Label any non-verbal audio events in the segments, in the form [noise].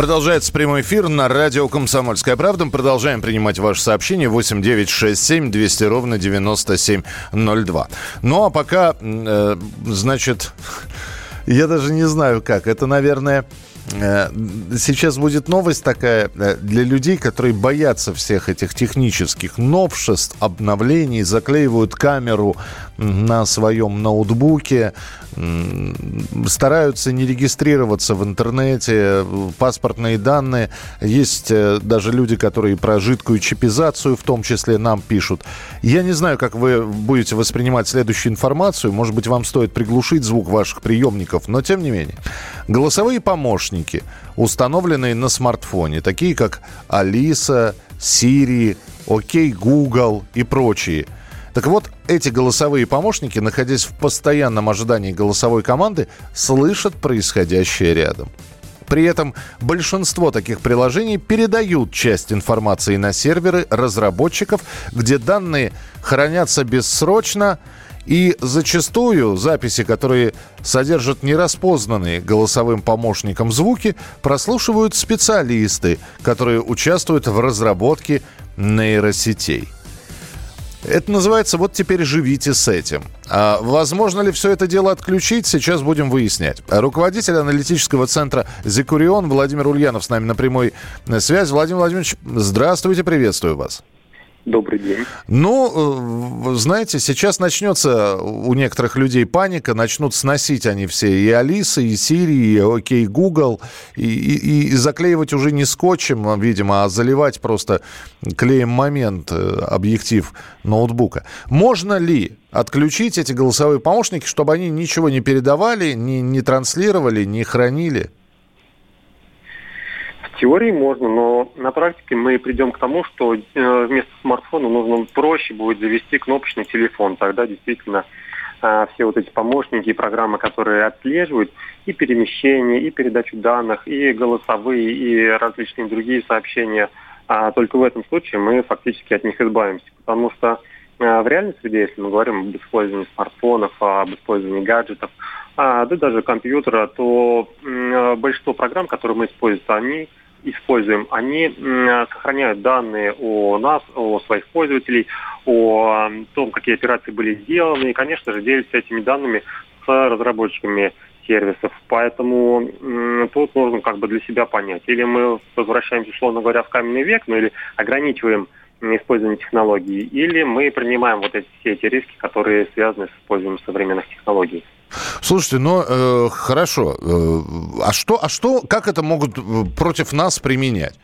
Продолжается прямой эфир на радио «Комсомольская правда». Мы продолжаем принимать ваши сообщения 8 9 6 7 200 ровно 9702. Ну, а пока, э, значит, [laughs] я даже не знаю как. Это, наверное, сейчас будет новость такая э, для людей, которые боятся всех этих технических новшеств, обновлений, заклеивают камеру на своем ноутбуке, стараются не регистрироваться в интернете, паспортные данные. Есть э, даже люди, которые про жидкую чипизацию в том числе нам пишут. Я не знаю, как вы будете воспринимать следующую информацию. Может быть, вам стоит приглушить звук ваших приемников, но тем не менее. Голосовые помощники, установленные на смартфоне, такие как Алиса, Siri, Окей, Google и прочие – так вот, эти голосовые помощники, находясь в постоянном ожидании голосовой команды, слышат происходящее рядом. При этом большинство таких приложений передают часть информации на серверы разработчиков, где данные хранятся бессрочно, и зачастую записи, которые содержат нераспознанные голосовым помощником звуки, прослушивают специалисты, которые участвуют в разработке нейросетей. Это называется «Вот теперь живите с этим». А возможно ли все это дело отключить, сейчас будем выяснять. Руководитель аналитического центра «Зекурион» Владимир Ульянов с нами на прямой связи. Владимир Владимирович, здравствуйте, приветствую вас. Добрый день. Ну, знаете, сейчас начнется у некоторых людей паника, начнут сносить они все и Алисы, и Сири, и Окей Google, и, и, и заклеивать уже не скотчем, видимо, а заливать просто клеем момент э, объектив ноутбука. Можно ли отключить эти голосовые помощники, чтобы они ничего не передавали, не, не транслировали, не хранили? Теории можно, но на практике мы придем к тому, что э, вместо смартфона нужно проще будет завести кнопочный телефон. Тогда действительно э, все вот эти помощники и программы, которые отслеживают и перемещение, и передачу данных, и голосовые, и различные другие сообщения, а только в этом случае мы фактически от них избавимся. Потому что э, в реальной среде, если мы говорим об использовании смартфонов, об использовании гаджетов, а, да даже компьютера, то большинство программ, которые мы используем, они используем, они сохраняют данные о нас, о своих пользователей, о том, какие операции были сделаны, и, конечно же, делятся этими данными с разработчиками сервисов. Поэтому тут нужно как бы для себя понять. Или мы возвращаемся, условно говоря, в каменный век, ну или ограничиваем использование технологий, или мы принимаем вот эти, все эти риски, которые связаны с использованием современных технологий. Слушайте, ну э, хорошо. Э, а что, а что, как это могут э, против нас применять?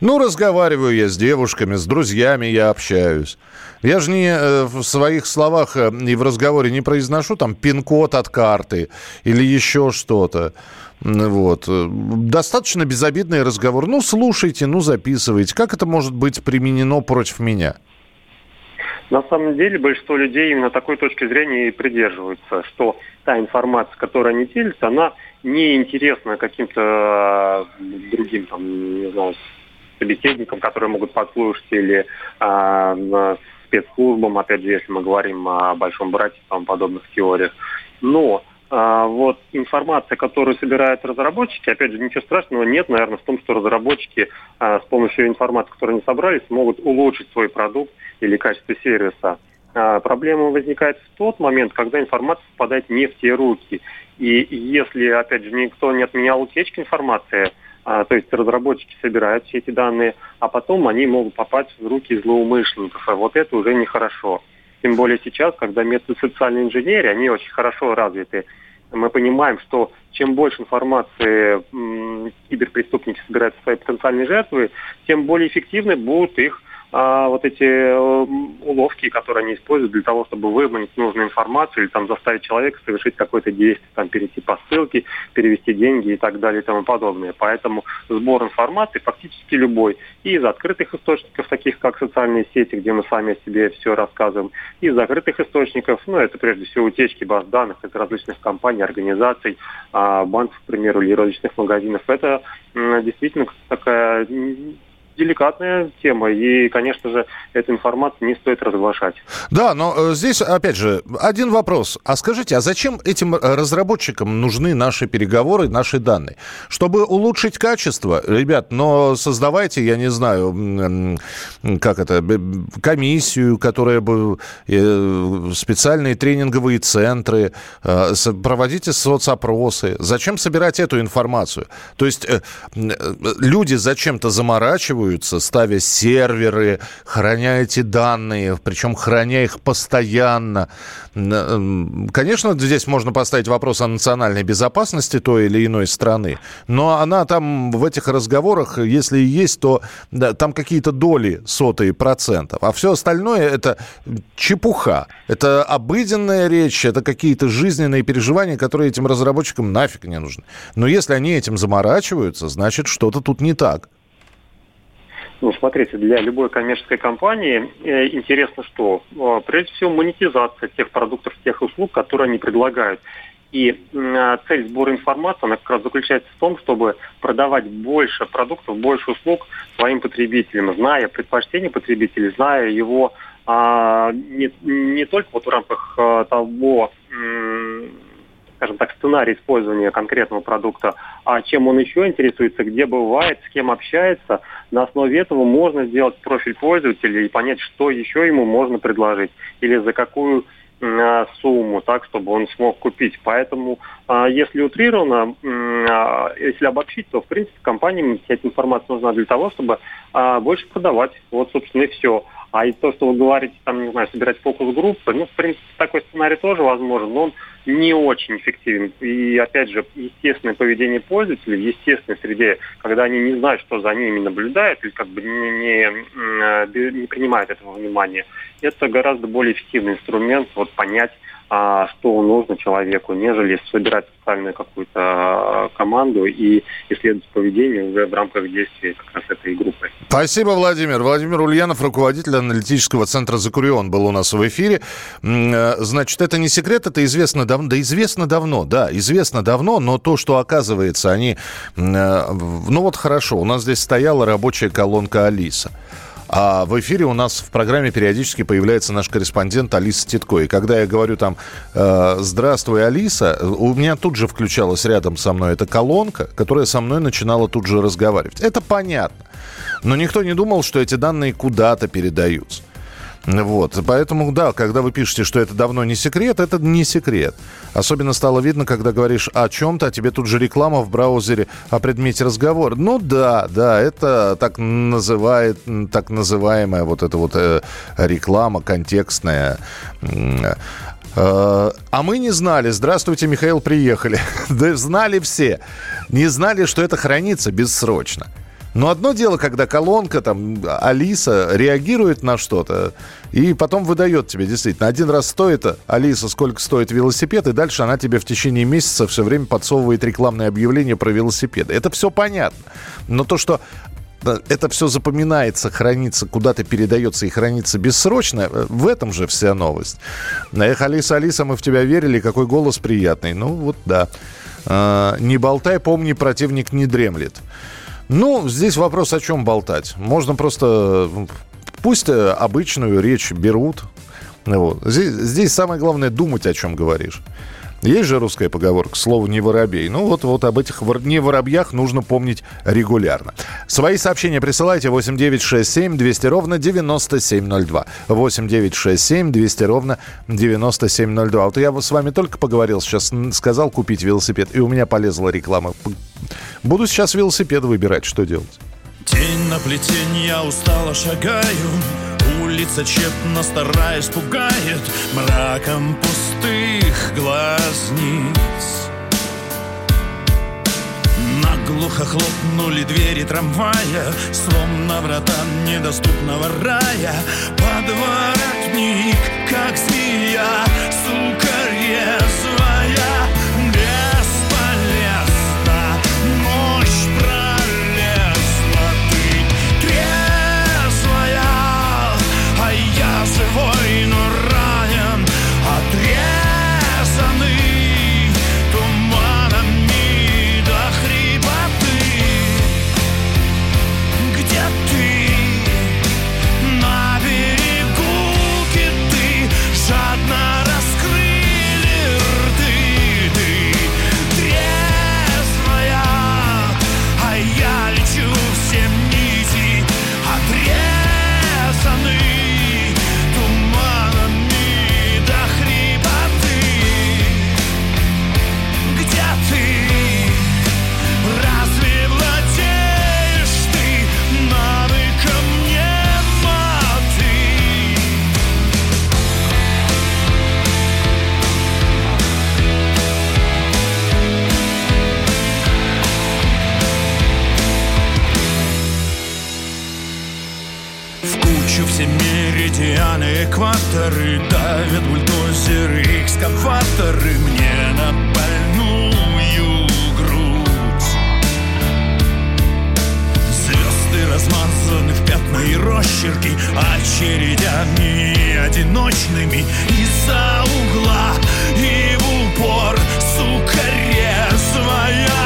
Ну, разговариваю я с девушками, с друзьями я общаюсь. Я же не э, в своих словах э, и в разговоре не произношу там пин-код от карты или еще что-то. Вот. Достаточно безобидный разговор. Ну, слушайте, ну, записывайте. Как это может быть применено против меня? На самом деле большинство людей именно такой точки зрения и придерживаются, что та информация, которая они делятся, она не интересна каким-то э, другим, там, не знаю, собеседникам, которые могут подслушать, или а, спецслужбам, опять же, если мы говорим о большом брате, там, подобных теориях. Но вот информация, которую собирают разработчики, опять же, ничего страшного нет, наверное, в том, что разработчики а, с помощью информации, которую они собрали, смогут улучшить свой продукт или качество сервиса. А, проблема возникает в тот момент, когда информация попадает не в те руки. И если, опять же, никто не отменял утечки информации, а, то есть разработчики собирают все эти данные, а потом они могут попасть в руки злоумышленников. А вот это уже нехорошо. Тем более сейчас, когда методы социальной инженерии, они очень хорошо развиты. Мы понимаем, что чем больше информации киберпреступники собирают свои потенциальные жертвы, тем более эффективны будут их а, вот эти э, уловки, которые они используют для того, чтобы выманить нужную информацию или там заставить человека совершить какое-то действие, там перейти по ссылке, перевести деньги и так далее и тому подобное. Поэтому сбор информации фактически любой и из открытых источников, таких как социальные сети, где мы сами о себе все рассказываем, и из закрытых источников, ну это прежде всего утечки баз данных из различных компаний, организаций, а, банков, к примеру, или различных магазинов. Это действительно такая деликатная тема, и, конечно же, эту информацию не стоит разглашать. Да, но э, здесь, опять же, один вопрос. А скажите, а зачем этим э, разработчикам нужны наши переговоры, наши данные? Чтобы улучшить качество, ребят, но создавайте, я не знаю, как это, комиссию, которая бы, э, специальные тренинговые центры, проводите соцопросы. Зачем собирать эту информацию? То есть люди зачем-то заморачивают тренируются, ставя серверы, храня эти данные, причем храня их постоянно. Конечно, здесь можно поставить вопрос о национальной безопасности той или иной страны, но она там в этих разговорах, если и есть, то да, там какие-то доли сотые процентов, а все остальное это чепуха, это обыденная речь, это какие-то жизненные переживания, которые этим разработчикам нафиг не нужны. Но если они этим заморачиваются, значит что-то тут не так. Ну, смотрите, для любой коммерческой компании э, интересно что? Э, прежде всего, монетизация тех продуктов, тех услуг, которые они предлагают. И э, цель сбора информации, она как раз заключается в том, чтобы продавать больше продуктов, больше услуг своим потребителям, зная предпочтения потребителей, зная его а, не, не только вот в рамках того, скажем так, сценарий использования конкретного продукта, а чем он еще интересуется, где бывает, с кем общается. На основе этого можно сделать профиль пользователя и понять, что еще ему можно предложить или за какую а, сумму, так, чтобы он смог купить. Поэтому, а, если утрированно, а, если обобщить, то, в принципе, компаниям вся эта информация нужна для того, чтобы больше продавать. Вот, собственно, и все. А и то, что вы говорите, там, не знаю, собирать фокус-группы, ну, в принципе, такой сценарий тоже возможен, но он не очень эффективен. И, опять же, естественное поведение пользователей в естественной среде, когда они не знают, что за ними наблюдают, или как бы не, не, не принимают этого внимания, это гораздо более эффективный инструмент вот, понять, а, что нужно человеку, нежели собирать специальную какую-то а, команду и исследовать поведение уже в рамках действий как раз этой группы. Спасибо, Владимир. Владимир Ульянов, руководитель аналитического центра «Закурион» был у нас в эфире. Э, значит, это не секрет, это известно давно. Да, известно давно, да, известно давно, но то, что оказывается, они... Э, ну вот хорошо, у нас здесь стояла рабочая колонка «Алиса». А в эфире у нас в программе периодически появляется наш корреспондент Алиса Титко. И когда я говорю там э, «Здравствуй, Алиса», у меня тут же включалась рядом со мной эта колонка, которая со мной начинала тут же разговаривать. Это понятно. Но никто не думал, что эти данные куда-то передаются. Вот. Поэтому, да, когда вы пишете, что это давно не секрет, это не секрет. Особенно стало видно, когда говоришь о чем-то, а тебе тут же реклама в браузере о предмете разговора. Ну да, да, это так называет, так называемая вот эта вот э, реклама контекстная. Э, а мы не знали. Здравствуйте, Михаил, приехали. [laughs] Да знали все. Не знали, что это хранится бессрочно. Но одно дело, когда колонка, там, Алиса реагирует на что-то и потом выдает тебе действительно. Один раз стоит, Алиса, сколько стоит велосипед, и дальше она тебе в течение месяца все время подсовывает рекламные объявления про велосипеды. Это все понятно. Но то, что это все запоминается, хранится, куда-то передается и хранится бессрочно, э, в этом же вся новость. Эх, Алиса, Алиса, мы в тебя верили, какой голос приятный. Ну вот да. А, не болтай, помни, противник не дремлет. Ну, здесь вопрос о чем болтать. Можно просто... Пусть э, обычную речь берут. Вот. Здесь, здесь самое главное думать, о чем говоришь. Есть же русская поговорка, слово «не воробей». Ну вот, вот об этих вор... не воробьях нужно помнить регулярно. Свои сообщения присылайте 8967 200 ровно 9702. 8967 200 ровно 9702. Вот я с вами только поговорил, сейчас сказал купить велосипед, и у меня полезла реклама. Буду сейчас велосипед выбирать, что делать. Тень на плетень, я устало шагаю Улица тщетно стараясь пугает Мраком пустых глазниц. На Глухо хлопнули двери трамвая Словно врата недоступного рая. Подворотник, как змея Сука резвая экваторы Давят бульдозеры, экскаваторы Мне на больную грудь. Звезды размазаны в пятна и росчерки Очередями одиночными Из-за угла. И в упор Сука резвая